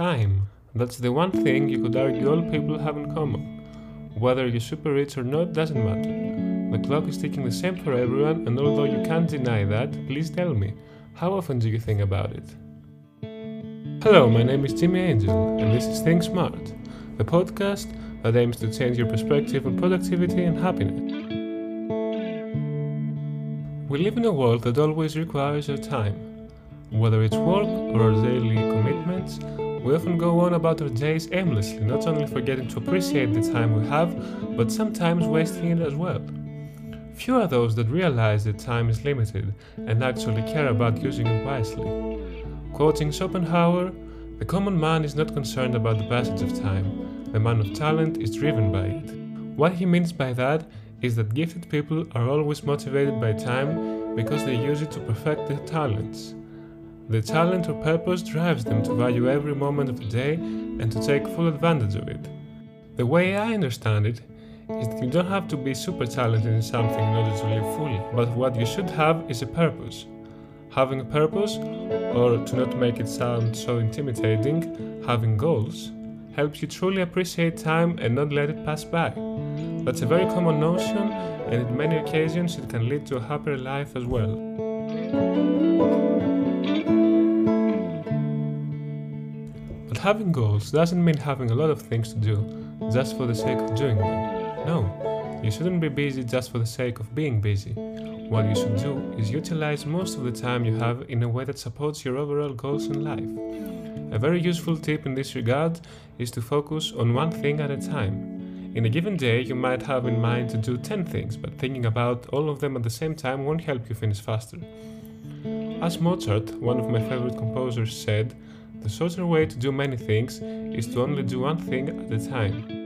Time. That's the one thing you could argue all people have in common. Whether you're super rich or not doesn't matter. The clock is ticking the same for everyone, and although you can't deny that, please tell me, how often do you think about it? Hello, my name is Jimmy Angel, and this is Think Smart, the podcast that aims to change your perspective on productivity and happiness. We live in a world that always requires our time. Whether it's work or our daily commitments, we often go on about our days aimlessly, not only forgetting to appreciate the time we have, but sometimes wasting it as well. Few are those that realize that time is limited and actually care about using it wisely. Quoting Schopenhauer, the common man is not concerned about the passage of time, the man of talent is driven by it. What he means by that is that gifted people are always motivated by time because they use it to perfect their talents. The talent or purpose drives them to value every moment of the day and to take full advantage of it. The way I understand it is that you don't have to be super talented in something in order to live fully, but what you should have is a purpose. Having a purpose, or to not make it sound so intimidating, having goals, helps you truly appreciate time and not let it pass by. That's a very common notion, and in many occasions it can lead to a happier life as well. Having goals doesn't mean having a lot of things to do just for the sake of doing them. No, you shouldn't be busy just for the sake of being busy. What you should do is utilize most of the time you have in a way that supports your overall goals in life. A very useful tip in this regard is to focus on one thing at a time. In a given day, you might have in mind to do 10 things, but thinking about all of them at the same time won't help you finish faster. As Mozart, one of my favorite composers, said, the shorter way to do many things is to only do one thing at a time.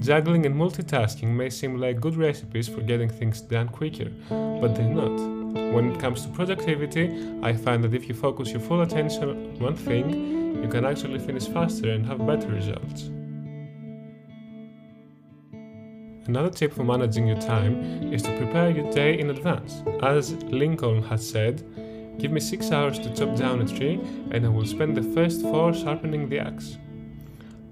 Juggling and multitasking may seem like good recipes for getting things done quicker, but they're not. When it comes to productivity, I find that if you focus your full attention on one thing, you can actually finish faster and have better results. Another tip for managing your time is to prepare your day in advance. As Lincoln has said, Give me six hours to chop down a tree, and I will spend the first four sharpening the axe.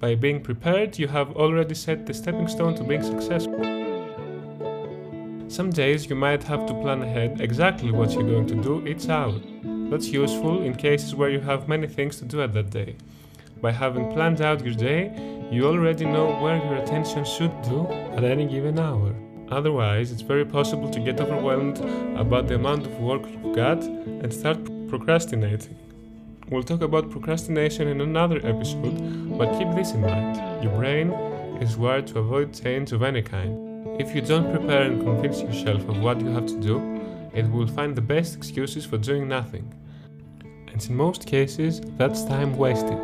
By being prepared, you have already set the stepping stone to being successful. Some days you might have to plan ahead exactly what you're going to do each hour. That's useful in cases where you have many things to do at that day. By having planned out your day, you already know where your attention should do at any given hour. Otherwise, it's very possible to get overwhelmed about the amount of work you've got and start procrastinating. We'll talk about procrastination in another episode, but keep this in mind your brain is wired to avoid change of any kind. If you don't prepare and convince yourself of what you have to do, it will find the best excuses for doing nothing. And in most cases, that's time wasted.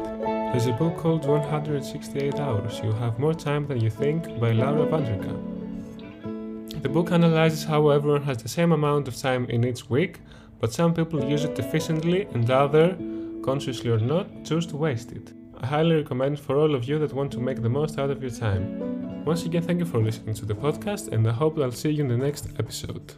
There's a book called 168 Hours You Have More Time Than You Think by Laura Vanderkam. The book analyzes however, has the same amount of time in each week, but some people use it efficiently and others, consciously or not, choose to waste it. I highly recommend for all of you that want to make the most out of your time. Once again, thank you for listening to the podcast, and I hope I'll see you in the next episode.